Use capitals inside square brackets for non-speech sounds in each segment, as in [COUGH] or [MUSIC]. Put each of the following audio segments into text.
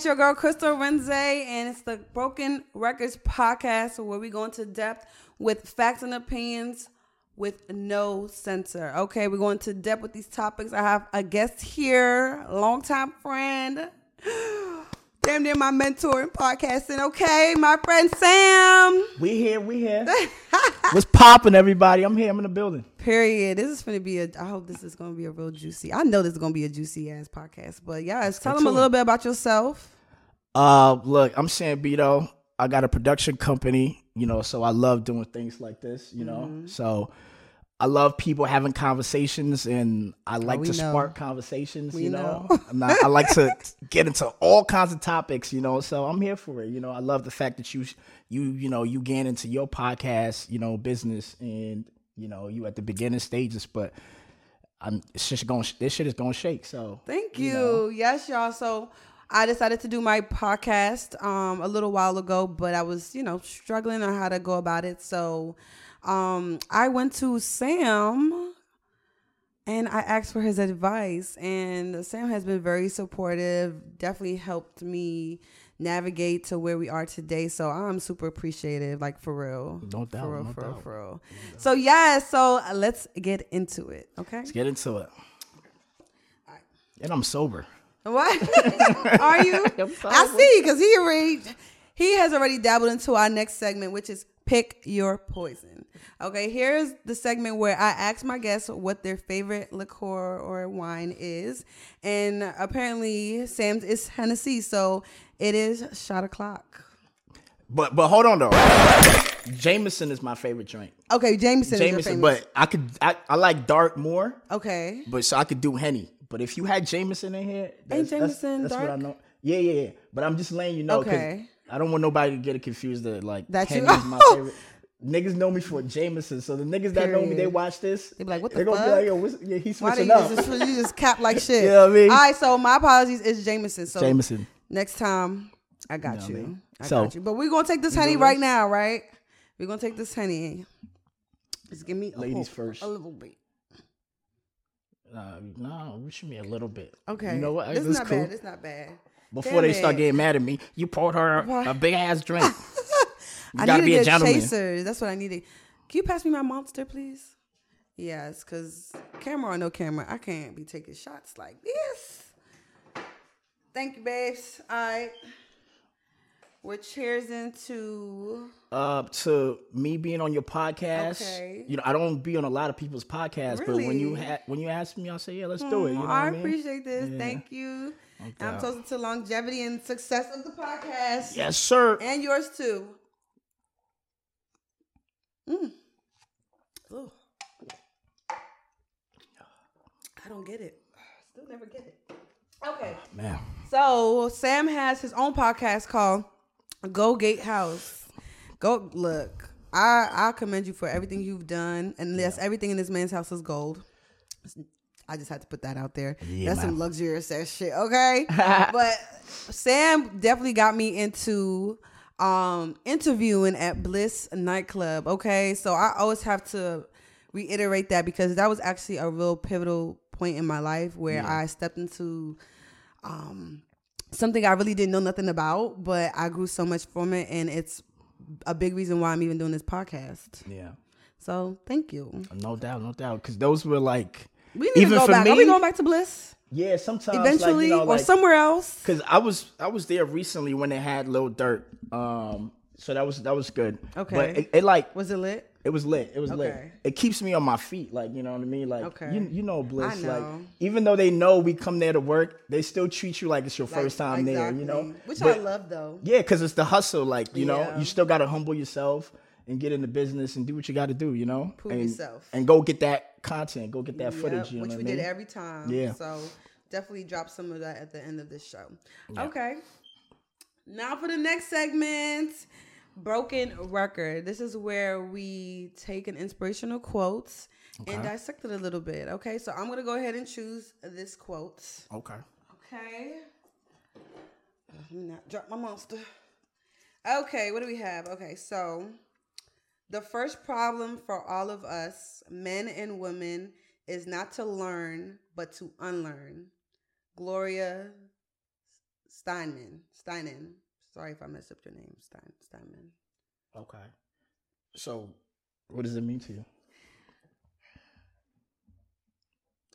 It's your girl Crystal Arinze, and it's the Broken Records podcast where we go into depth with facts and opinions with no censor. Okay, we're going to depth with these topics. I have a guest here, longtime friend, damn near my mentor in podcasting. Okay, my friend Sam. We here, we here. [LAUGHS] What's popping, everybody? I'm here. I'm in the building. Period. This is going to be a. I hope this is going to be a real juicy. I know this is going to be a juicy ass podcast. But yeah, tell them a little bit about yourself. Uh, look, I'm Sam Bito. I got a production company, you know, so I love doing things like this, you know. Mm-hmm. So I love people having conversations, and I oh, like oh, to know. spark conversations. We you know, know. not, I like to [LAUGHS] get into all kinds of topics. You know, so I'm here for it. You know, I love the fact that you, you, you know, you get into your podcast, you know, business, and you know, you at the beginning stages, but I'm it's just going. This shit is going to shake. So thank you. you know. Yes, y'all. So. I decided to do my podcast um, a little while ago, but I was, you know, struggling on how to go about it. So um, I went to Sam and I asked for his advice, and Sam has been very supportive. Definitely helped me navigate to where we are today. So I'm super appreciative, like for real. No doubt. For real, no for doubt. real, for real. No so yeah, so let's get into it. Okay. Let's get into it. All right. And I'm sober. What? [LAUGHS] are you? [LAUGHS] I see, because he already he has already dabbled into our next segment, which is pick your poison. Okay, here's the segment where I ask my guests what their favorite liqueur or wine is. And apparently Sam's is Hennessy, so it is shot o'clock. But but hold on though. Jameson is my favorite drink. Okay, Jameson. Jameson, but I could I, I like dark more. Okay. But so I could do Henny. But if you had Jameson in here, that's, Ain't Jameson that's, that's what I know. Yeah, yeah, yeah. But I'm just letting you know. Okay. I don't want nobody to get it confused that like that you. is my favorite. [LAUGHS] Niggas know me for Jameson, so the niggas that know me, they watch this. They be like, "What the they fuck?" Gonna be like, Yo, what's, yeah, he's switching Why up. You just, you just cap like [LAUGHS] shit. you know what I mean? All right, so my apologies. It's Jameson. So Jameson. Next time, I got you. Know you. I, mean? I so, got you. But we're gonna take this honey right now, right? We're gonna take this honey. Just give me ladies oh, first. A little bit. Uh, no, wish me a little bit. Okay. You know what? This is not cool. bad. It's not bad. Before Damn they it. start getting mad at me, you poured her a, a big ass drink. [LAUGHS] You I gotta need be a gentleman. chasers. That's what I needed. Can you pass me my monster, please? Yes, because camera or no camera, I can't be taking shots like this. Thank you, babes. All right. We're cheers into Uh, to me being on your podcast. Okay. You know, I don't be on a lot of people's podcasts, but when you Really? ha- when you ask me, I'll say, yeah, let's do it. You know what I I mean? appreciate this. Thank you. And I'm toasting to longevity and success of the podcast. Yes, sir. And yours too. Mm. Ooh. I don't get it. Still never get it. Okay. Man. So Sam has his own podcast called GoldGate House. Go look. I I commend you for everything you've done, and yes, everything in this man's house is gold. I just had to put that out there. Yeah, That's some luxurious ass shit, okay? [LAUGHS] but Sam definitely got me into um interviewing at Bliss nightclub. Okay, so I always have to reiterate that because that was actually a real pivotal point in my life where I stepped into um something I really didn't know nothing about, but I grew so much from it, and it's a big reason why I'm even doing this podcast. Yeah. So thank you. No doubt, no doubt. Because those were like, We need Even to go for back. Are me- we going back to Bliss yeah, sometimes eventually, like, you know, or like, somewhere else? Cause I was I was there recently when they had Lil Durk. Um, so that was that was good. Okay. But it, it like Was it lit? it was lit. It was Okay. lit. It keeps me on my feet, like you know what I mean. Like Okay. you you know Bliss. Know. Like even though they know we come there to work, they still treat you like it's your Like, first time there. You know. which But- I love though. Yeah, because it's the hustle. Like you know, you still gotta humble yourself and get into business and do what you got to do. You know, Prove and, yourself. and go get that content. Go get that Yep, footage. You which what we I mean? did every time. Yeah. So definitely drop some of that at the end of this show. Okay. Now for the next segment. Broken record. This is where we take an inspirational quote and dissect it a little bit. Okay, so I'm gonna go ahead and choose this quote. Okay. Okay. Let me not drop my monster. Okay, what do we have? Okay, so the first problem for all of us, men and women, is not to learn, but to unlearn. Gloria Steinman. Steinen. Sorry if I messed up your name, Stein Steinman. Okay. So, what does it mean to you?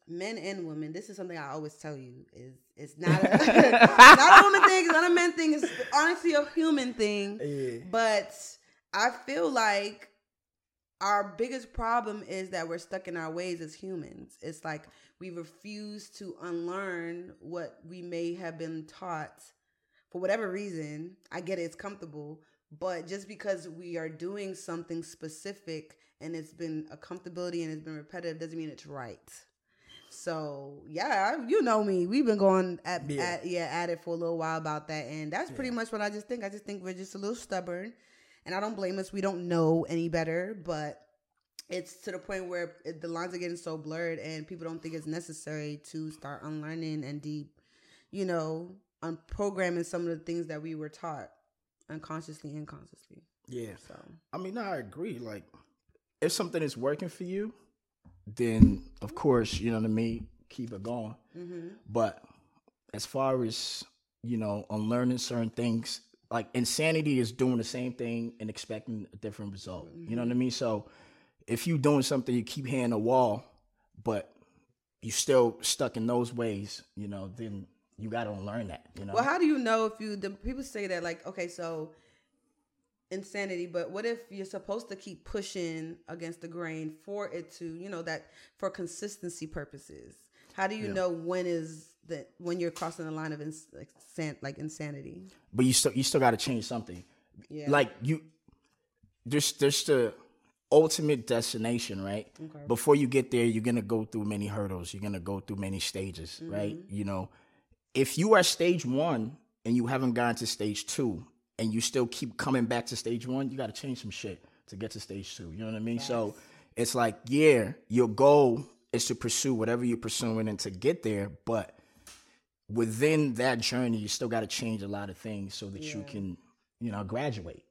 Men and women. This is something I always tell you. Is it's not a, [LAUGHS] not a woman thing. It's not a man thing. It's honestly a human thing. [LAUGHS] Yeah. But I feel like our biggest problem is that we're stuck in our ways as humans. It's like we refuse to unlearn what we may have been taught for whatever reason. I get it, it's comfortable, but just because we are doing something specific and it's been a comfortability and it's been repetitive doesn't mean it's right. So yeah, you know me. We've been going at yeah, at, yeah, at it for a little while about that, and that's pretty much what I just think. I just think we're just a little stubborn, and I don't blame us. We don't know any better, but it's to the point where it, the lines are getting so blurred, and people don't think it's necessary to start unlearning and deep, you know, unprogramming some of the things that we were taught unconsciously and consciously. Yeah. So I mean, no, I agree. Like, if something is working for you then of course, you know what I mean, keep it going. Mm-hmm. But as far as, you know, unlearning certain things, like insanity is doing the same thing and expecting a different result. Mm-hmm. You know what I mm-hmm. mean? So if you doing something, you keep hitting a wall, but you still stuck in those ways, you know, then you got to learn that, you know? Well, how do you know if you, the people say that like, okay, so insanity but what if you're supposed to keep pushing against the grain for it to you know that for consistency purposes how do you yeah. know when is that when you're crossing the line of ins- like, like insanity but you still you still got to change something yeah like you there's there's the ultimate destination right okay. before you get there you're gonna go through many hurdles you're gonna go through many stages mm-hmm. right you know if you are stage one and you haven't gotten to stage two and you still keep coming back to stage one, you got to change some shit to get to stage two. You know what I mean? Yes. So it's like, yeah, your goal is to pursue whatever you're pursuing and to get there, but within that journey, you still got to change a lot of things so that yeah. you can, you know, graduate.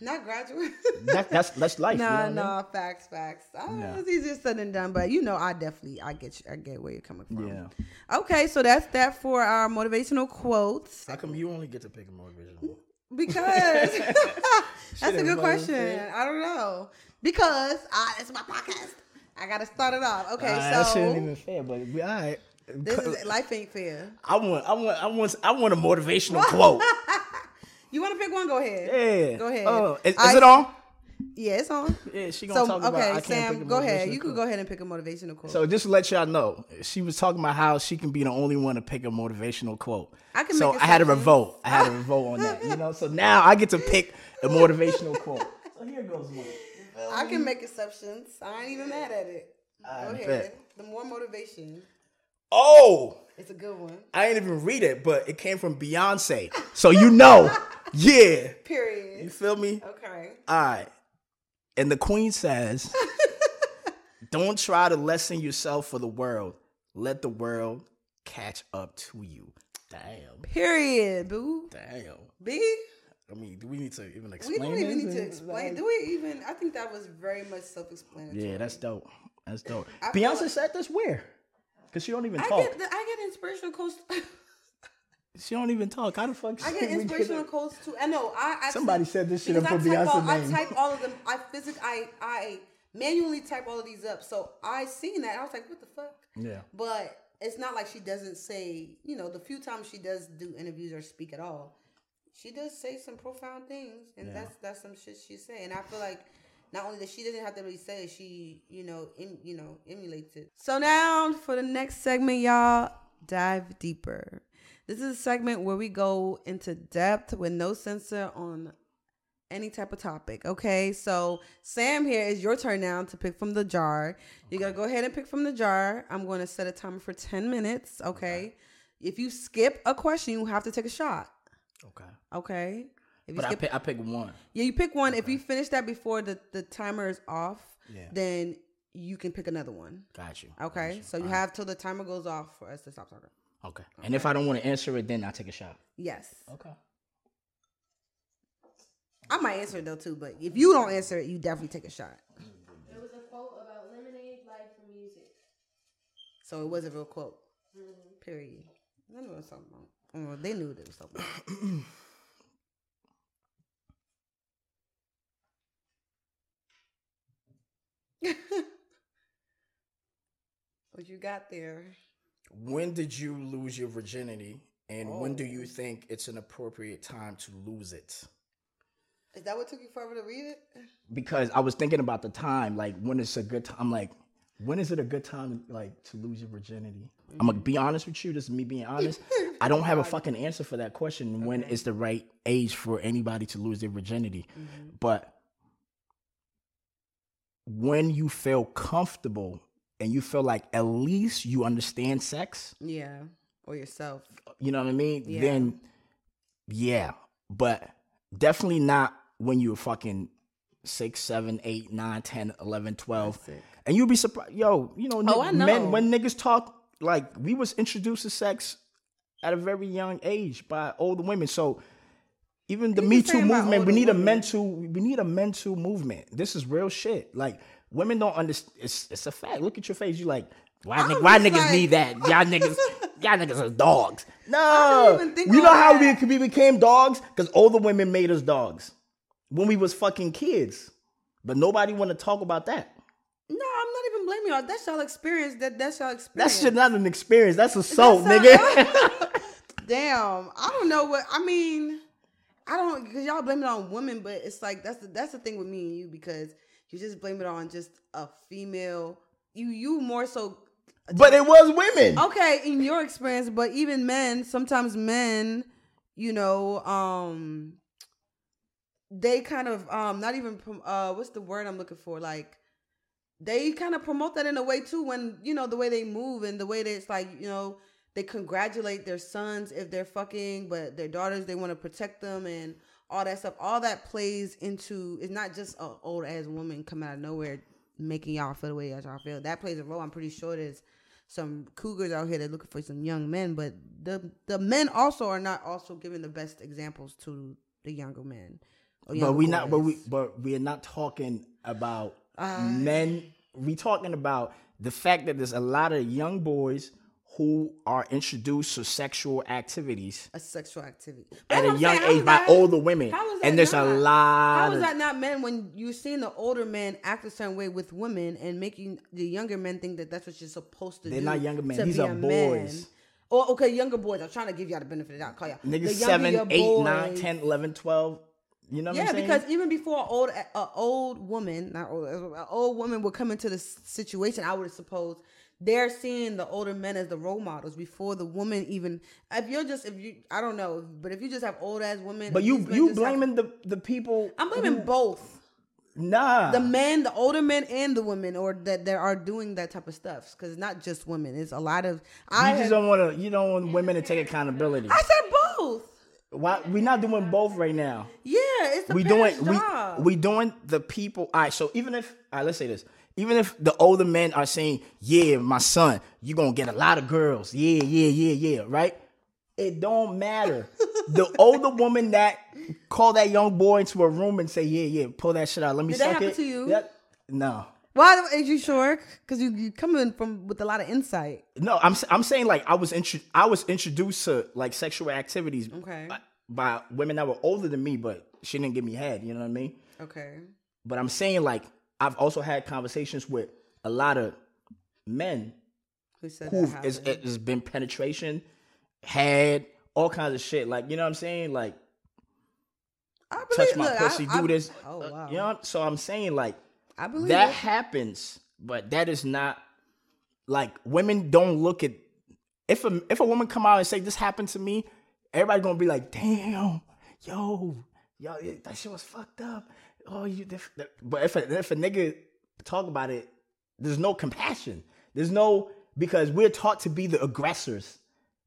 Not graduate. that, that's [LAUGHS] that's life. No, you know no, I mean? facts, facts. Oh, yeah. It's easier said than done, but you know, I definitely I get you, I get where you're coming from. Yeah. Okay, so that's that for our motivational quotes. How come you only get to pick a motivational? Because [LAUGHS] [LAUGHS] that's a good question. I don't know. Because I, it's my podcast. I gotta start it off. Okay, uh, so that shouldn't even fair, but we all right. This is, life ain't fair. I want, I want, I want, I want a motivational quote. [LAUGHS] You want to pick one? Go ahead. Yeah. Go ahead. Oh, is, is it on? Yeah, it's on. Yeah, she gonna so, talk about. Okay, Sam, go ahead. You could go ahead and pick a motivational quote. So just to let y'all know, she was talking about how she can be the only one to pick a motivational quote. I can. So I had a revolt. I had a [LAUGHS] revolt on that. You know. So now I get to pick a motivational quote. So here goes one. I can make exceptions. I ain't even mad at it. I go ahead. Bet. The more motivation. Oh. It's a good one. I didn't even read it, but it came from Beyonce. So you know. [LAUGHS] Yeah. Period. You feel me? Okay. All right. And the queen says, [LAUGHS] Don't try to lessen yourself for the world. Let the world catch up to you. Damn. Period, boo. Damn. B? I mean, do we need to even explain? We don't even need to explain. Do we even? I think that was very much self-explanatory. Yeah, that's dope. That's dope. I Beyonce like, said this where? Because she don't even I talk. Get the, I get inspirational quotes. [LAUGHS] She don't even talk. How the fuck? I get inspirational quotes too. I know. I somebody said this shit and put Beyonce all, name. I type [LAUGHS] all of them. I physically, I, I manually type all of these up. So I seen that. I was like, what the fuck? Yeah. But it's not like she doesn't say. You know, the few times she does do interviews or speak at all, she does say some profound things, and yeah. that's that's some shit she say. And I feel like not only that she doesn't have to really say it, she you know em, you know emulates it. So now for the next segment, y'all dive deeper. This is a segment where we go into depth with no censor on any type of topic. Okay, so Sam, here is your turn now to pick from the jar. You gotta go ahead and pick from the jar. I'm going to set a timer for ten minutes. Okay? okay. If you skip a question, you have to take a shot. Okay. Okay. If you but skip, I, pick, I pick one. Yeah, you pick one. Okay. If you finish that before the, the timer is off, yeah. then you can pick another one. Got you. Okay. Got you. So you All have right. till the timer goes off for us to stop talking. Okay. okay. And if I don't want to answer it, then I take a shot. Yes. Okay. I might answer it though too, but if you don't answer it, you definitely take a shot. It was a quote about lemonade, life, and music. So it was a real quote. Mm-hmm. Period. I knew what I was talking about. Well, they knew what they was talking [CLEARS THROAT] [LAUGHS] what you got there? When did you lose your virginity, and when do Oh. you think it's an appropriate time to lose it? Is that what took you forever to read it? Because I was thinking about the time, like when it's a good time. I'm like, when is it a good time, like to lose your virginity? I'm gonna be honest with you. This is me being honest. I don't have a [LAUGHS] fucking answer for that question. When is the right age for anybody to lose their virginity? Mm-hmm. But when you feel comfortable and you feel like at least you understand sex, Yeah, or yourself. you know what I mean? Yeah. Then, yeah, but definitely not when you're fucking six, seven, eight, nine, 10, 11, 12. That's sick. And you'll be surprised. Yo, you know, Oh, know. men, when niggas talk, like, we was introduced to sex at a very young age by older women. So, even the Me Too movement, we need a mental, we need a mental movement. This is real shit. Like, women don't understand. It's, it's a fact. Look at your face. You like, why, nigg- why niggas like- need that? Y'all niggas, [LAUGHS] y'all niggas are dogs. No, you know how we, that. we became dogs because older women made us dogs when we was fucking kids. But nobody want to talk about that. No, I'm not even blaming y'all. That's y'all experience. That that's y'all That's experience. shit not an experience. That's assault, That's nigga. [LAUGHS] [LAUGHS] Damn, I don't know what I mean. I don't because y'all blame it on women, but it's like that's the that's the thing with me and you because you just blame it on just a female. You you more so but it was women. okay in your experience, but even men sometimes men, you know, um, they kind of um not even uh what's the word I'm looking for like they kind of promote that in a way too when you know the way they move and the way that it's like you know they congratulate their sons if they're fucking but their daughters they want to protect them and all that stuff all that plays into it's not just an old ass woman coming out of nowhere making y'all feel the way y'all feel that plays a role i'm pretty sure there's some cougars out here that looking for some young men but the the men also are not also giving the best examples to the younger men or but younger we not. But we but we are not talking about Uh, men. We talking about the fact that there's a lot of young boys who are introduced to sexual activities a sexual activity at That's a I'm young saying. Age by that- older women, how is that and there's a lot. How of, that not men when you're seeing the older men act a certain way with women and making the younger men think that that's what you're supposed to They're do? not younger men. These are boys. man? Oh, okay, younger boys. I'm trying to give y'all the benefit of the doubt. Call y'all Niggas the younger seven, your eight, nine, 10, 11, 12. You know what Yeah, I'm saying? because even before an old a old woman, not old, an old woman would come into the situation, I would suppose they're seeing the older men as the role models before the woman even. If you're just if you, I don't know, but if you just have old ass women, but you you just have- blaming the the people. I'm blaming who- both. Nah. the men, the older men, and the women, or that that are doing that type of stuff. Because it's not just women; it's a lot of. I you just have- don't want to. You don't want women to take accountability. I said both. Why we're not doing both right now? Yeah, it's the we doing parents' we job. we doing the people. All right. So even if all right, let's say this. Even if the older men are saying, "Yeah, my son, you gonna get a lot of girls," yeah, yeah, yeah, yeah, right? It don't matter. [LAUGHS] the older woman that call that young boy into a room and say, "Yeah, yeah, pull that shit out. Let me Did that happen it." to you? That- no. Why are you sure? Because you you come in from with a lot of insight. No, I'm I'm saying like I was intro- I was introduced to like sexual activities Okay. by, by women that were older than me, but she didn't give me head. You know what I mean? Okay. But I'm saying like I've also had conversations with a lot of men Who said who that? is happened? has been penetration, had all kinds of shit. Like you know what I'm saying? Like I believe, touch my look, pussy, I- do this. Oh Uh, wow. You know? So I'm saying like I believe that it. happens, but that is not like women don't look at if a if a woman come out and say this happened to me, everybody gonna be like, damn, yo, yo, that shit was fucked up. Oh, you, diff- but if a, if a nigga talk about it, there's no compassion. There's no because we're taught to be the aggressors.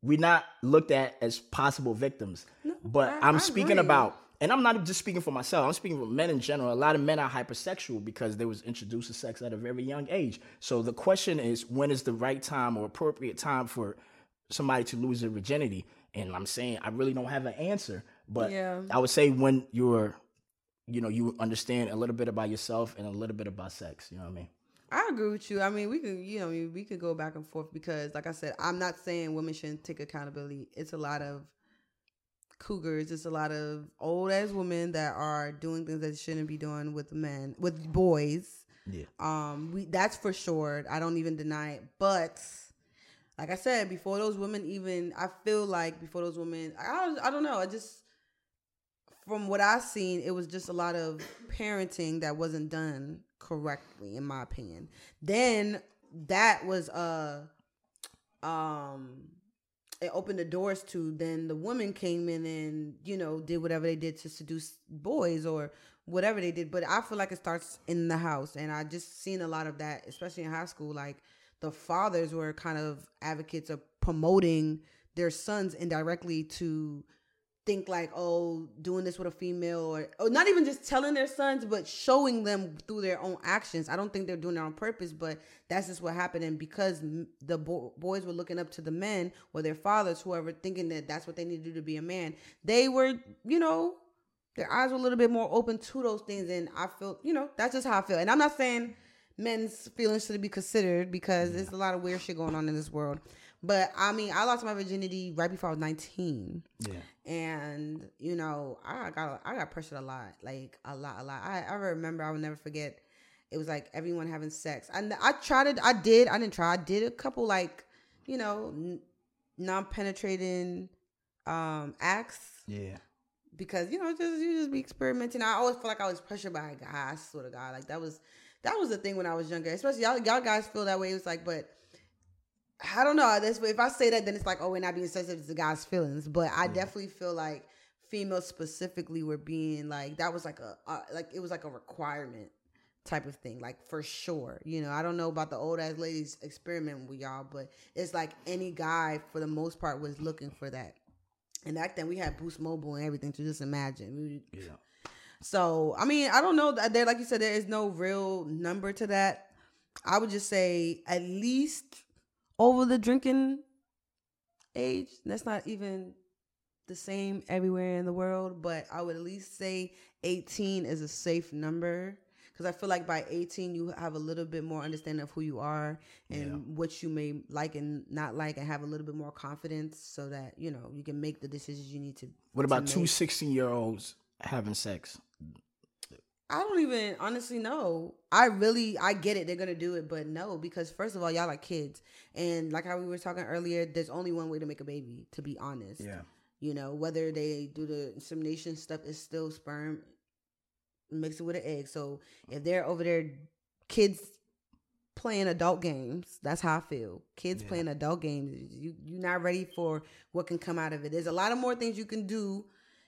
We're not looked at as possible victims. but I- I'm I speaking about and I'm not just speaking for myself. I'm speaking for men in general. A lot of men are hypersexual because they was introduced to sex at a very young age. So the question is, when is the right time or appropriate time for somebody to lose their virginity? And I'm saying I really don't have an answer, but Yeah. I would say when you're, you know, you understand a little bit about yourself and a little bit about sex. You know what I mean? I agree with you. I mean, we can, you know, we could go back and forth because, like I said, I'm not saying women shouldn't take accountability. It's a lot of cougars. It's a lot of old ass women that are doing things that shouldn't be doing with men, with boys. Yeah. Um, we that's for sure. I don't even deny it. But like I said, before those women even, I feel like before those women, I I don't know. I just from what I've seen, it was just a lot of parenting that wasn't done correctly, in my opinion. Then that was uh um it opened the doors to then the women came in and you know did whatever they did to seduce boys or whatever they did but i feel like it starts in the house and i just seen a lot of that especially in high school like the fathers were kind of advocates of promoting their sons indirectly to think like oh doing this with a female or, or not even just telling their sons but showing them through their own actions. I don't think they're doing it on purpose but that's just what happened. And because the bo- boys were looking up to the men or their fathers whoever thinking that that's what they need to do to be a man they were you know their eyes were a little bit more open to those things. And i feel you know that's just how i feel. And i'm not saying men's feelings should be considered because there's a lot of weird shit going on in this world but I mean, I lost my virginity right before I was 19. Yeah. And, you know, I got I got pressured a lot. Like a lot, a lot. I, I remember I will never forget. It was like everyone having sex. And I tried it, I did, I didn't try. I did a couple like, you know, n- non-penetrating um acts. Yeah. Because, you know, just you just be experimenting. I always feel like I was pressured by a guy, I swear to God. Like that was that was the thing when I was younger. Especially y'all y'all guys feel that way. It was like, but I don't know. This if I say that, then it's like, oh, we're not being sensitive to the guy's feelings. But I definitely feel like females specifically were being like that was like a uh, like it was like a requirement type of thing, like for sure. You know, I don't know about the old ass ladies experimenting with y'all, but it's like any guy for the most part was looking for that. And back then we had Boost Mobile and everything. To just imagine, Yeah. so I mean, I don't know. that There, like you said, there is no real number to that. I would just say at least over the drinking age. That's not even the same everywhere in the world, but I would at least say 18 is a safe number because I feel like by 18 you have a little bit more understanding of who you are and Yeah. what you may like and not like and have a little bit more confidence so that, you know, you can make the decisions you need to. What about to two 16 year olds having sex? I don't even honestly know. I really I get it. They're gonna do it, but no, because first of all, y'all are kids, and like how we were talking earlier, there's only one way to make a baby. To be honest, yeah. you know whether they do the insemination stuff is still sperm mixed with an egg. So if they're over there, kids playing adult games, that's how I feel. Kids Yeah. playing adult games, you you're not ready for what can come out of it. There's a lot of more things you can do.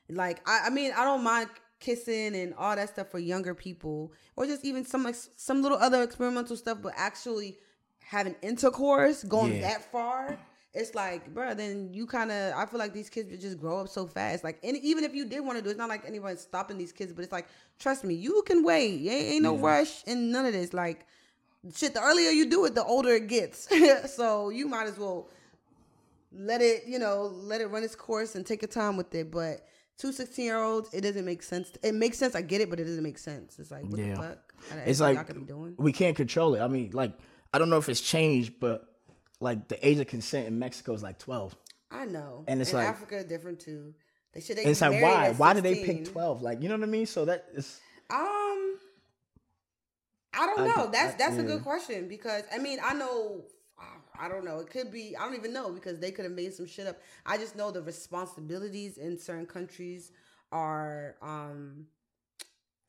Like I, I mean, I don't mind kissing and all that stuff for younger people, or just even some like some little other experimental stuff, but actually having intercourse going Yeah. that far. It's like, bro, then you kind of. I feel like these kids just grow up so fast. Like, and even if you did want to do, it's not like anyone's stopping these kids. But it's like, trust me, you can wait. Ain't, ain't no Yeah. rush and none of this. Like, shit. The earlier you do it, the older it gets. [LAUGHS] so you might as well let it, you know, let it run its course and take your time with it. But two 16 year olds, it doesn't make sense. It makes sense. I get it, but it doesn't make sense. It's like, what Yeah. the fuck? It's like we can't control it. I mean, like I don't know if it's changed, but like the age of consent in Mexico is like 12. I know. And it's In like- Africa different too. They should. They it's like why? Why did they pick 12? Like, you know what I mean? So that is Um, I don't know. that's I- that's a yeah. good question because I mean I know I don't know. It could be I don't even know because they could have made some shit up. I just know the responsibilities in certain countries are um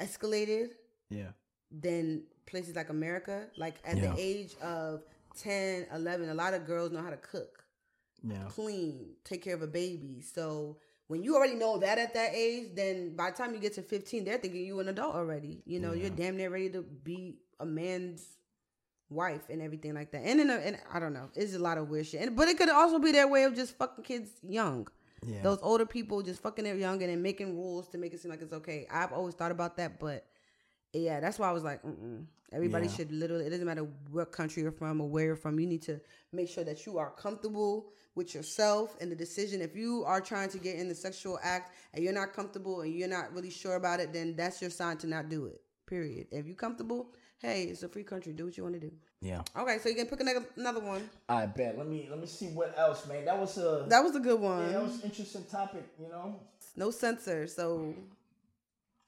escalated yeah. than places like America. Like at Yeah. the age of 10, 11, a lot of girls know how to cook Yeah. clean, take care of a baby. So when you already know that at that age, then by the time you get to 15, they're thinking you an adult already. You know, you're damn near ready to be a man's wife and everything like that. And in a, and I don't know, it's a lot of weird shit. And, but it could also be their way of just fucking kids young. Yeah. Those older people just fucking their young and then making rules to make it seem like it's okay. I've always thought about that, but yeah, that's why I was like, Mm-mm. everybody Yeah. should literally. It doesn't matter what country you're from or where you're from. You need to make sure that you are comfortable with yourself and the decision. If you are trying to get in the sexual act and you're not comfortable and you're not really sure about it, then that's your sign to not do it. Period. If you're comfortable, hey, it's a free country. Do what you want to do. Yeah. Okay, so you can pick another another one. I bet. Let me let me see what else, man. That was a That was a good one. yeah, that was an interesting topic. You know. no censor, so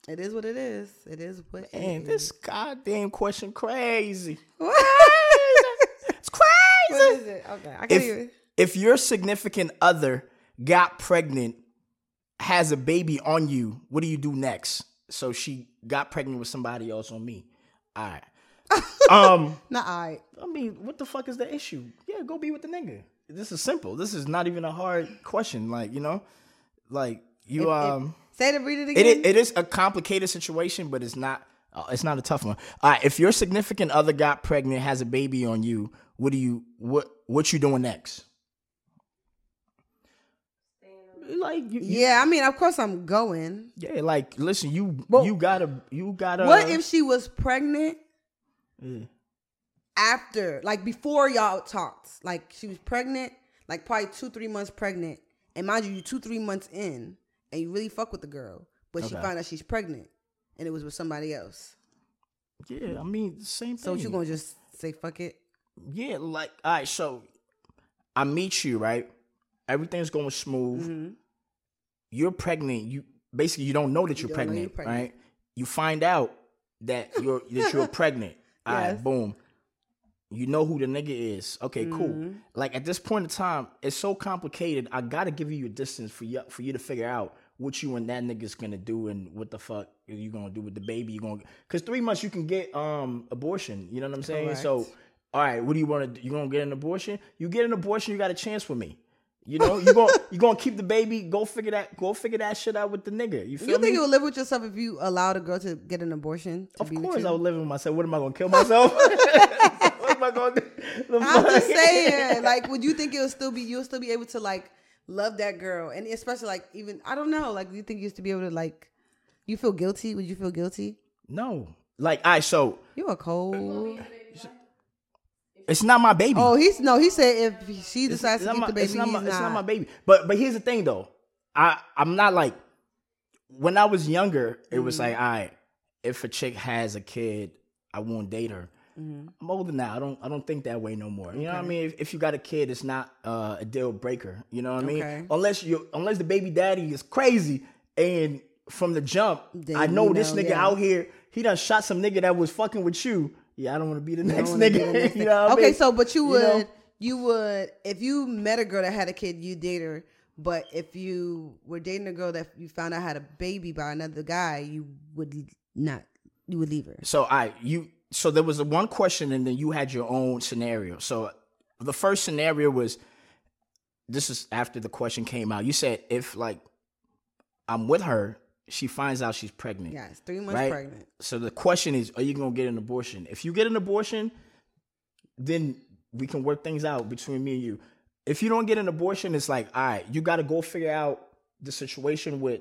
it is what it is. It is what. it And this goddamn question crazy. [LAUGHS] What? It's crazy. what is it? Okay, I can hear if it. if your significant other got pregnant, has a baby on you, what do you do next? So she got pregnant with somebody else on me. All right. [LAUGHS] um, Not I. I mean, what the fuck is the issue? Yeah, go be with the nigga. This is simple. This is not even a hard question. Like you know, like you if- um. Say it. Read it It, again. i- it is a complicated situation, but it's not. Uh, it's not a tough one. All right, if your significant other got pregnant, has a baby on you, what do you what what you doing next? Like you, you- yeah, I mean, of course I'm going. yeah, like listen, you Well, you gotta you gotta. what if she was pregnant Yeah. after, like before y'all talked? Like she was pregnant, like probably two, three months pregnant, and mind you, you two, three months in, and you really fuck with the girl, but she found out she's pregnant, and it was with somebody else. Yeah, I mean same thing. So you gonna just say fuck it? Yeah, like all right, so I meet you, right? Everything's going smooth. Mm-hmm. You're pregnant. You basically you don't know that You you're know pregnant, you're pregnant. right? You find out that you're [LAUGHS] that you're pregnant. All right, Yes. boom. You know who the nigga is. Okay, Mm-hmm. cool. Like at this point in time, it's so complicated. I gotta give you your distance for you for you to figure out what you and that nigga's gonna do and what the fuck are you gonna do with the baby. You gonna because three months you can get um abortion. You know what I'm saying? So all right, what do you want to do? You gonna get an abortion? You get an abortion, you got a chance with me. You know, you gonna you gonna keep the baby. Go figure that. Go figure that shit out with the nigga. You feel me? You me? think you would live with yourself if you allowed a girl to get an abortion? Of course. I would live with myself. What am I gonna kill myself? [LAUGHS] what am I gonna? Do? I'm just saying, like, would you think it'll still be you'll still be able to like love that girl, and especially like even I don't know, like, do you think you used to be able to like, you feel guilty? Would you feel guilty? No, like I so You a cold. It's not my baby. Oh, he's no. He said if she decides it's to keep my- the baby, it's not, he's my, not. it's not my baby. But but here's the thing though. I I'm not like when I was younger. It was Mm-hmm. like, all right, if a chick has a kid, I won't date her. Mm-hmm. I'm older now. I don't I don't think that way no more. You know what I mean? If, if you got a kid, it's not uh, a deal breaker. You know what I mean? Okay. Unless you unless the baby daddy is crazy and from the jump, Then I know you this nigga yeah. out here. He done shot some nigga that was fucking with you. Yeah, I don't want to be the next nigga. the [LAUGHS] next you know what I okay, mean? so but you You would know? you would if you met a girl that had a kid, you date her. But if you were dating a girl that you found out had a baby by another guy, you would not. You would leave her. So I you so there was one question and then you had your own scenario. So the first scenario was this is after the question came out. You said if like I'm with her, she finds out she's pregnant. Yes, three months right? pregnant. So the question is, are you gonna get an abortion? If you get an abortion, then we can work things out between me and you. If you don't get an abortion, it's like, all right, you got to go figure out the situation with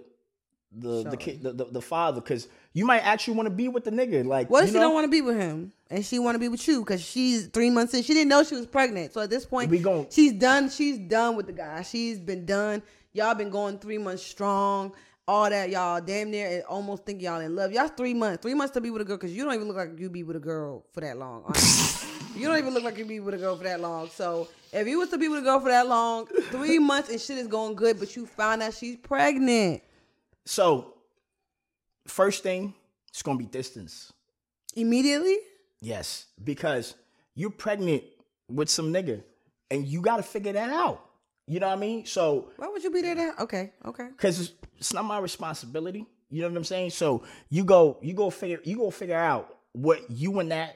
the the kid, the, the, the father, because you might actually want to be with the nigga. Like, What if you she know, don't want to be with him and she want to be with you because she's three months in? She didn't know she was pregnant. So at this point, We gon- she's done. She's done with the guy. She's been done. Y'all been going three months strong. All that y'all damn near and almost think y'all in love. Y'all three months, three months to be with a girl because you don't even look like you be with a girl for that long. [LAUGHS] you don't even look like you be with a girl for that long. So if you was to be with a girl for that long, three [LAUGHS] months and shit is going good, but you found out she's pregnant So, first thing, it's gonna be distance. immediately. Yes, because you're pregnant with some nigga, and you got to figure that out. You know what I mean? So, Why would you be there? To, okay, okay. because it's, it's not my responsibility. You know what I'm saying? So you go, you go figure, you go figure out what you and that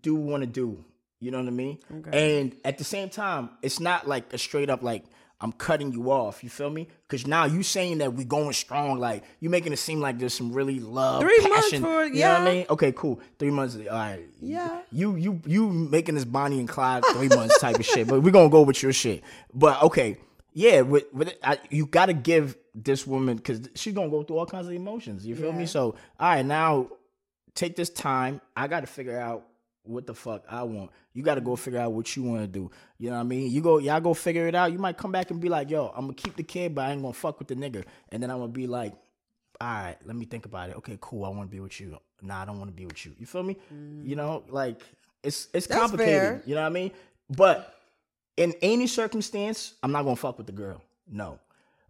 do want to do. You know what I mean? Okay. And at the same time, it's not like a straight up like I'm cutting you off. You feel me? Because now you saying that we going strong, like you making it seem like there's some really love, Three months passion. for- you know what I mean? Okay, cool. Three months. All right. Yeah. You you you making this Bonnie and Clyde three months type of shit, but we're gonna go with your shit. But okay, yeah, with, with it, I, you got to give this woman because she's gonna go through all kinds of emotions. You feel Yeah. me? So all right, now take this time. I got to figure out what the fuck I want. You got to go figure out what you want to do. You know what I mean? You go, y'all go figure it out. You might come back and be like, yo, I'm gonna keep the kid, but I ain't gonna fuck with the nigga. And then I'm gonna be like, all right, let me think about it. Okay, cool. I want to be with you. nah, I don't want to be with you. You feel me? Mm. You know, like it's it's That's complicated. fair. You know what I mean? But in any circumstance, I'm not gonna fuck with the girl. No.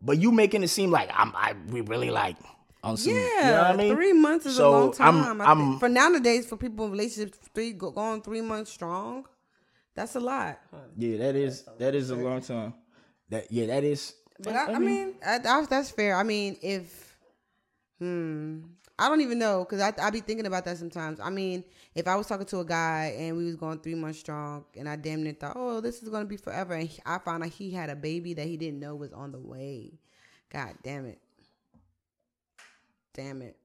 But you making it seem like I'm I we really like on some Yeah, you know I mean? three months is So, a long I'm- time. I I'm- For nowadays, for people in relationships, three go, going three months strong, that's a lot. Yeah, that is that is a long time. That yeah, that is But I, I mean, I, that's, that's fair. I mean, if hmm, I don't even know because I I be thinking about that sometimes. I mean, if I was talking to a guy and we was going three months strong, and I damn near thought, oh, this is gonna be forever, and he- I found out he had a baby that he didn't know was on the way. God damn it. Damn it.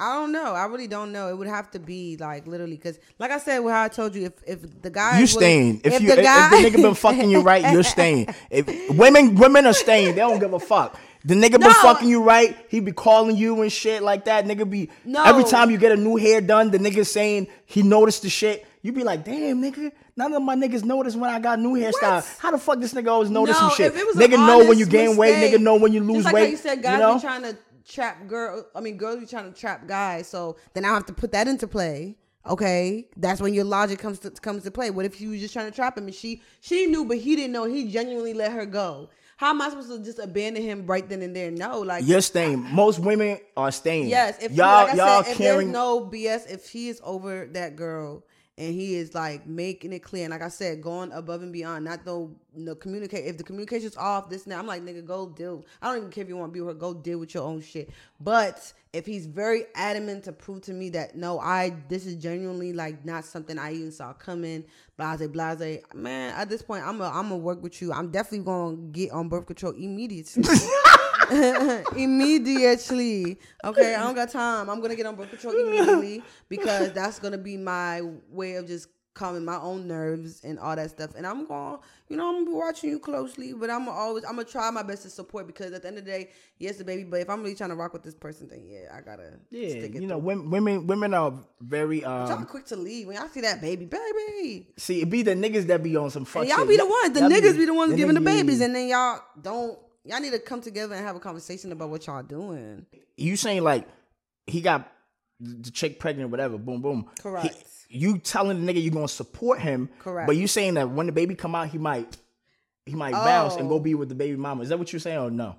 I don't know. I really don't know. It would have to be like literally because, like I said, how I told you, if if the guy you staying. If, you the if, if the nigga been fucking you right, you're staying. [LAUGHS] If women women are staying, they don't give a fuck. The nigga been fucking you right, he be calling you and shit like that. Nigga be No. every time you get a new hair done, the nigga saying he noticed the shit. You be like, damn nigga, none of my niggas notice when I got new hairstyle. How the fuck this nigga always notice some shit? if Nigga know when you gain weight, nigga know when you lose like weight. How you said guys know? be trying to trap girl. I mean, girls be trying to trap guys. So then I have to put that into play. Okay, that's when your logic comes to comes to play. What if you was just trying to trap him and she she knew but he didn't know? He genuinely let her go. How am I supposed to just abandon him right then and there? No, like You're staying. Most women are staying. Yes, if y'all like I y'all said, if caring. there's no BS, if he is over that girl and he is like making it clear, and like I said, going above and beyond, not though no communicate. If the communication's off, this now I'm like nigga, go deal. I don't even care if you want to be with her, go deal with your own shit. But if he's very adamant to prove to me that no, I this is genuinely like not something I even saw coming, blase blase. Man, at this point, I'm a I'm gonna work with you. I'm definitely gonna get on birth control immediately. [LAUGHS] [LAUGHS] [LAUGHS] immediately. Okay, I don't got time. I'm gonna get on birth control immediately because that's gonna be my way of just calming my own nerves and all that stuff. And I'm going, you know, I'm gonna be watching you closely, but I'm always, I'm gonna try my best to support because at the end of the day, yes, the baby. But if I'm really trying to rock with this person, then yeah, I gotta yeah, stick it. you know, through. women women women are very Y'all um. quick to leave when y'all see that baby, baby. See, it be the niggas that be on some fuck And y'all shit. be the ones, the Y'all niggas be the ones the giving the nigga- babies, and then y'all don't. Y'all need to come together and have a conversation about what y'all doing. you saying like he got the chick pregnant or whatever, boom, boom. Correct. He- you telling the nigga you gonna support him, Correct. But you saying that when the baby come out, he might he might bounce and Oh. go be with the baby mama. Is that what you're saying or no?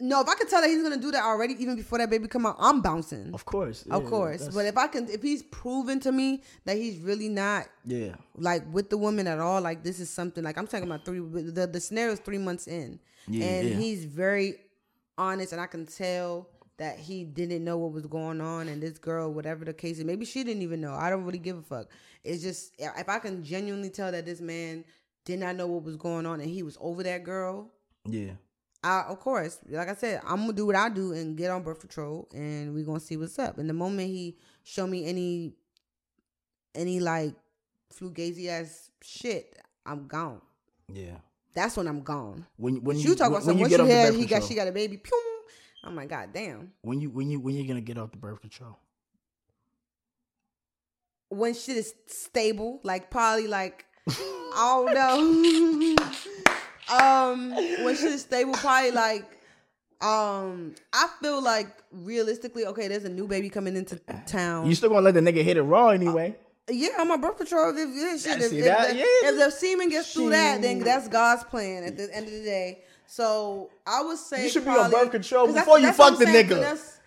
No, if I could tell that he's gonna do that already, even before that baby come out, I'm bouncing. Of course, Of course. But if I can if he's proven to me that he's really not yeah, like with the woman at all, like this is something like I'm talking about three the, the scenario is three months in. Yeah, and yeah. he's very honest and I can tell that he didn't know what was going on and this girl, whatever the case is, maybe she didn't even know. I don't really give a fuck. It's just if I can genuinely tell that this man did not know what was going on and he was over that girl, yeah. I, of course, like I said, I'm gonna do what I do and get on birth control, and we're gonna see what's up. And the moment he show me any, any like fugazi ass shit, I'm gone. Yeah. That's when I'm gone. When when you talk about when something. you Once you had, he got, she got a baby. Pew! I'm like, God damn. when you when you when you gonna get off the birth control? When shit is stable, like probably like [LAUGHS] I don't know. [LAUGHS] um, when shit is stable, probably like um, I feel like realistically, okay, there's a new baby coming into town. You still gonna let the nigga hit it raw anyway? Yeah, I'm on birth control. If, if, shit, if, if that, the, yeah. if the semen gets through that, then that's God's plan at the end of the day. So I would say You should be on probably- birth control 'cause that's- before you that's fuck the saying, nigga.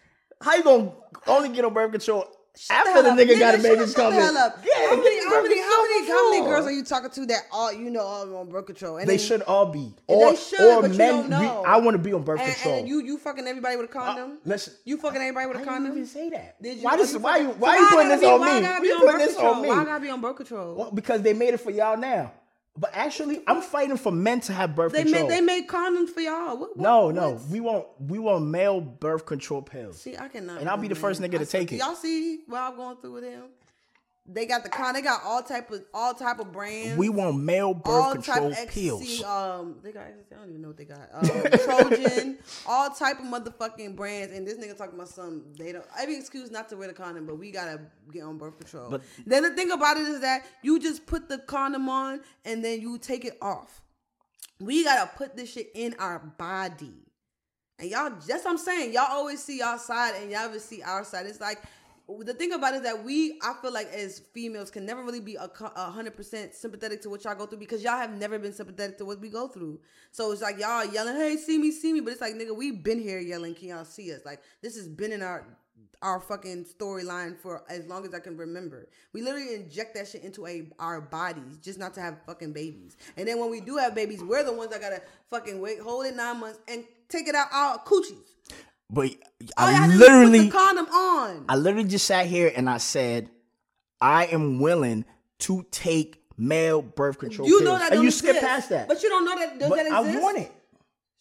How you gonna only get on birth control after the hell nigga up. got a Nigga, baby shut the coming? Yeah, how many, how many, how many, how many girls are you talking to that all you know all on birth control? And They then- should all be. They should, or but you men. don't know. we- I want to be on birth And, control. and you you fucking everybody with a uh, condom? listen. you fucking everybody with a Why you condom? even say that? Did you? Why this? you Why you? Why you putting this be- on why me? gotta be You on putting birth this control? on me? Why I gotta be on birth control? Because they made it for y'all now. But actually, I'm fighting for men to have birth they control. made they made condoms for y'all. What, what, no, no, what? we want we want male birth control pills. See, I cannot. And I'll be the first nigga to I swear- take it. Y'all see what I'm going through with him? They got the con. They got all type of all type of brands. We want male birth all control type of pills. Um, they got. I don't even know what they got. Um, Trojan, [LAUGHS] all type of motherfucking brands. And this nigga talking about some. They don't. I mean, excuse not to wear the condom, but we gotta get on birth control. But- then the thing about it is that you just put the condom on and then you take it off. We gotta put this shit in our body. And y'all, that's what I'm saying. Y'all always see y'all side and y'all ever see our side. It's like the thing about it is that we, I feel like as females, can never really be a hundred percent sympathetic to what y'all go through because y'all have never been sympathetic to what we go through. So it's like y'all yelling, "Hey, see me, see me," but it's like, nigga, we've been here yelling, "Can y'all see us?" Like this has been in our our fucking storyline for as long as I can remember. We literally inject that shit into a our bodies just not to have fucking babies. And then when we do have babies, we're the ones that gotta fucking wait, hold it nine months, and take it out our coochies. But I literally condom on. I literally just sat here and I said, I am willing to take male birth control. You pills. know that and you exist. skip past that. But you don't know that does but that exist? I want it.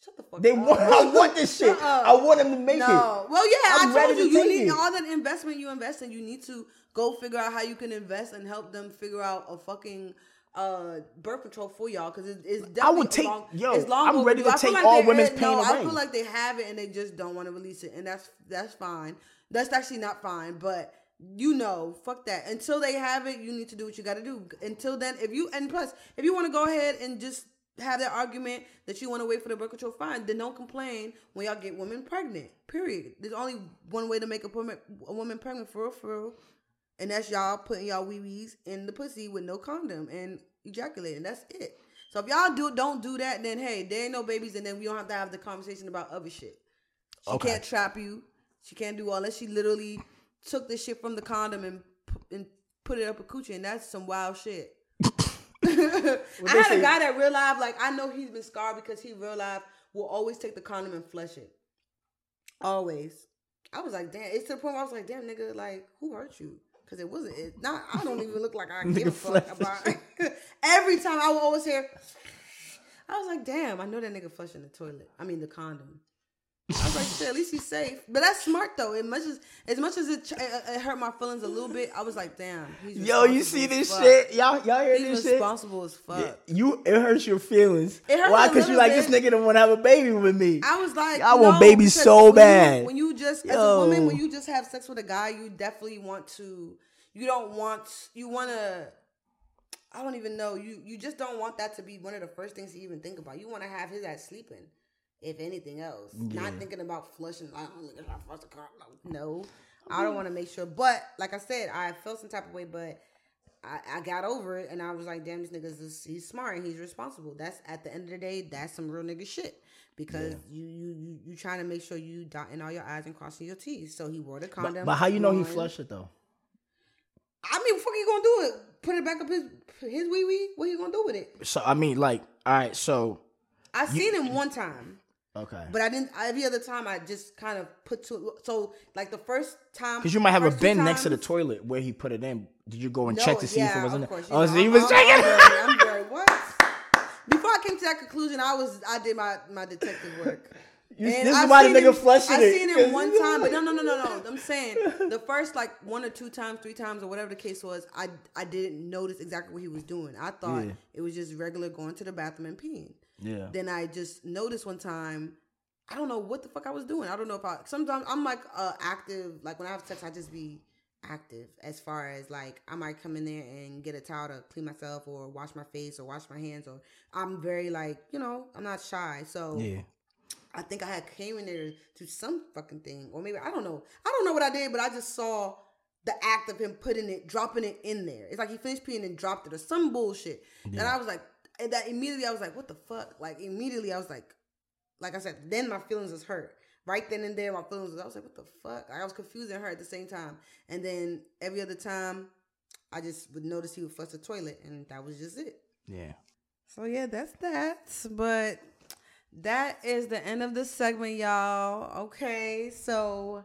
Shut the fuck they up. want. I want this shit. Uh-uh. I want them to make no. it. Well, yeah, I'm I told you. To you need it. all that investment you invest in. You need to go figure out how you can invest and help them figure out a fucking uh birth control for y'all because it, it's definitely I would take long, yo. It's long I'm ready to take like all women's pain no, away. I feel like they have it and they just don't want to release it, and that's that's fine. That's actually not fine, but you know, fuck that. Until they have it, you need to do what you got to do. Until then, if you and plus, if you want to go ahead and just have that argument that you want to wait for the birth control, fine. Then don't complain when y'all get women pregnant. Period. There's only one way to make a woman a woman pregnant for real, for real, and that's y'all putting y'all wee wees in the pussy with no condom and ejaculating. That's it. So if y'all do don't do that, then hey, there ain't no babies, and then we don't have to have the conversation about other shit. She Okay. can't trap you. She can't do all that. She literally took the shit from the condom and and put it up a coochie, and that's some wild shit. [LAUGHS] I had say- a guy that real life, like I know he's been scarred because he real life will always take the condom and flush it. Always. I was like, damn. It's to the point where I was like, damn, nigga, like who hurt you? Because it wasn't. It not. I don't even look like I [LAUGHS] give a fuck about. [LAUGHS] Every time I would always hear. I was like, damn. I know that nigga flushing the toilet. I mean the condom. I was like, shit, at least he's safe. But that's smart though. As much as as much as it, it, it hurt my feelings a little bit, I was like, damn. He's Yo, you see this fuck. shit? Y'all, y'all hear He's this shit? responsible as fuck. Yeah, You, it hurts your feelings. It hurt Why? Because you like this nigga don't want to have a baby with me. I was like, Y'all no, want babies so when you- bad. when you just as a woman, when you just have sex with a guy, you definitely want to. You don't want. You want to. I don't even know. You you just don't want that to be one of the first things you even think about. You want to have his ass sleeping, if anything else. Not thinking about flushing. Like, look at how flush the car. No, I don't want to make sure. But like I said, I felt some type of way, but. I, I got over it and I was like, damn, this nigga's just, he's smart and he's responsible. That's at the end of the day, that's some real nigga shit. Because you, you you you trying to make sure you dotting all your I's and crossing your T's. So he wore the condom. But, but how you know he one. flushed it though? I mean, fuck he gonna do it? Put it back up his his wee wee? What he gonna do with it? So I mean, like, all right, so I seen him one time. Okay, But I didn't. Every other time, I just kind of put to. So like the first time, because you might have a bin next to the toilet where he put it in. Did you go and No, check to see if yeah, it was in there? course, Oh, so he was checking. I'm very, I'm very what? Before I came to that conclusion, I was I did my my detective work. [LAUGHS] You- And this I've why the nigga him- flushing I it, seen 'cause him one time, but no, no, no, no, no. [LAUGHS] I'm saying the first like one or two times, three times, or whatever the case was, I I didn't notice exactly what he was doing. I thought Yeah. it was just regular going to the bathroom and peeing. Yeah. Then I just noticed one time. I don't know what the fuck I was doing. I don't know if I. Sometimes I'm like uh, active. Like when I have sex, I just be active as far as like I might come in there and get a towel to clean myself or wash my face or wash my hands or I'm very like you know I'm not shy. So Yeah. I think I had came in there to some fucking thing, or maybe I don't know. I don't know what I did, but I just saw the act of him putting it, dropping it in there. It's like he finished peeing and dropped it, or some bullshit. And I was like, and that immediately I was like, what the fuck? Like immediately I was like, like I said, then my feelings was hurt. Right then and there, my feelings was. I was like, what the fuck? I was confused and hurt at the same time. And then every other time, I just would notice he would flush the toilet, and that was just it. Yeah. So yeah, that's that. But that is the end of this segment, y'all. Okay, so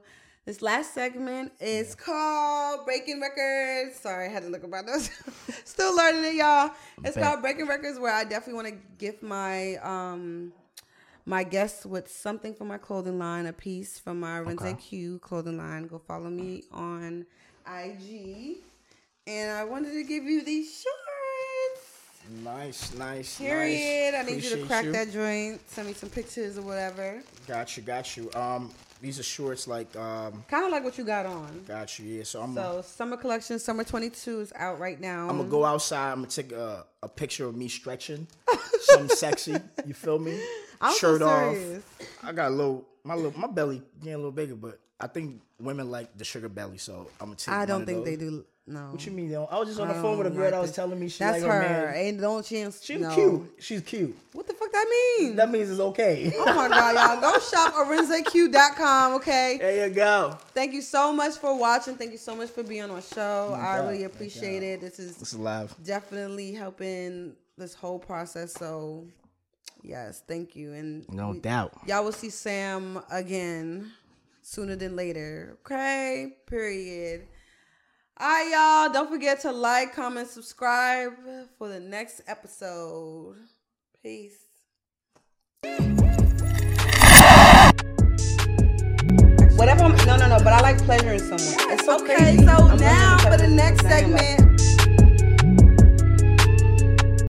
this last segment is called Breaking Records. Sorry, I had to look about those. [LAUGHS] Still learning it, y'all. It's called Breaking Records, where I definitely want to gift my um my guests with something from my clothing line, a piece from my Renze Okay. Q clothing line. Go follow me on IG. And I wanted to give you these shorts. Nice, nice. Period. nice. I need you to crack you. that joint. Send me some pictures or whatever. Got you, got you. Um, these are shorts like um, Kind of like what you got on. got you. Yeah. So I'm. So summer collection, summer 22 is out right now. I'm gonna go outside. I'm gonna take a, a picture of me stretching, [LAUGHS] something sexy. You feel me? I'm so Shirt off. I got a little my little my belly getting a little bigger, but I think women like the sugar belly, so I'm gonna take. I don't think they those. do. No. What you mean? Though? I was just on the phone with a girl like that was telling me she That's like her. her. Ain't don't chance. She's no. cute. She's cute. What the fuck that mean? That means it's okay. oh my god, y'all go [LAUGHS] shop arinzeq.com. Okay. there you go. Thank you so much for watching. Thank you so much for being on our show. Oh I doubt, really appreciate it. This is This is live. definitely helping this whole process. So, yes, thank you. And No we- doubt. y'all will see Sam again sooner than later. Okay, period. All right, y'all. Don't forget to like, comment, subscribe for the next episode. Peace. Whatever. I'm, no, no, no. But I like pleasuring someone. It's so Okay, crazy. so I'm now for the next segment,